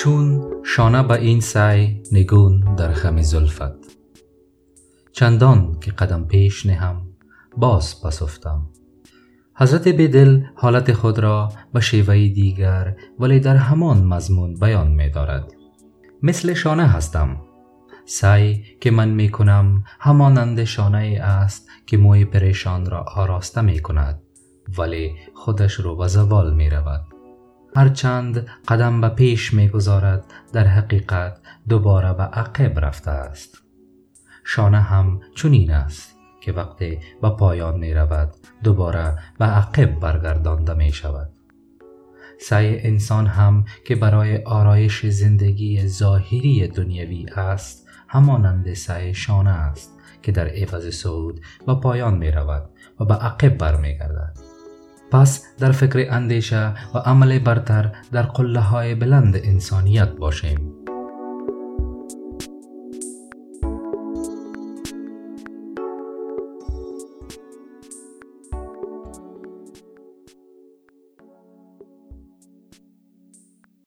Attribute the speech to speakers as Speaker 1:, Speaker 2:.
Speaker 1: چون شانه به این سعی نگون در خم زلفت. چندان که قدم پیش نهم باز پس افتم. حضرت بدل حالت خود را به شیوه دیگر ولی در همان مضمون بیان می دارد. مثل شانه هستم. سعی که من می کنم همانند شانه است که موی پریشان را آراسته می کند ولی خودش رو به زوال می رود. هرچند قدم به پیش می گذارد در حقیقت دوباره به عقب رفته است. شانه هم چنین است که وقتی به پایان می رود دوباره به عقب برگردانده می شود سعی انسان هم که برای آرایش زندگی ظاهری دنیوی است همانند سعی شانه است که در عوض صعود به پایان می رود و به عقب برمیگردد. پس در فکر اندیشه و عمل برتر در قله های بلند انسانیت باشیم.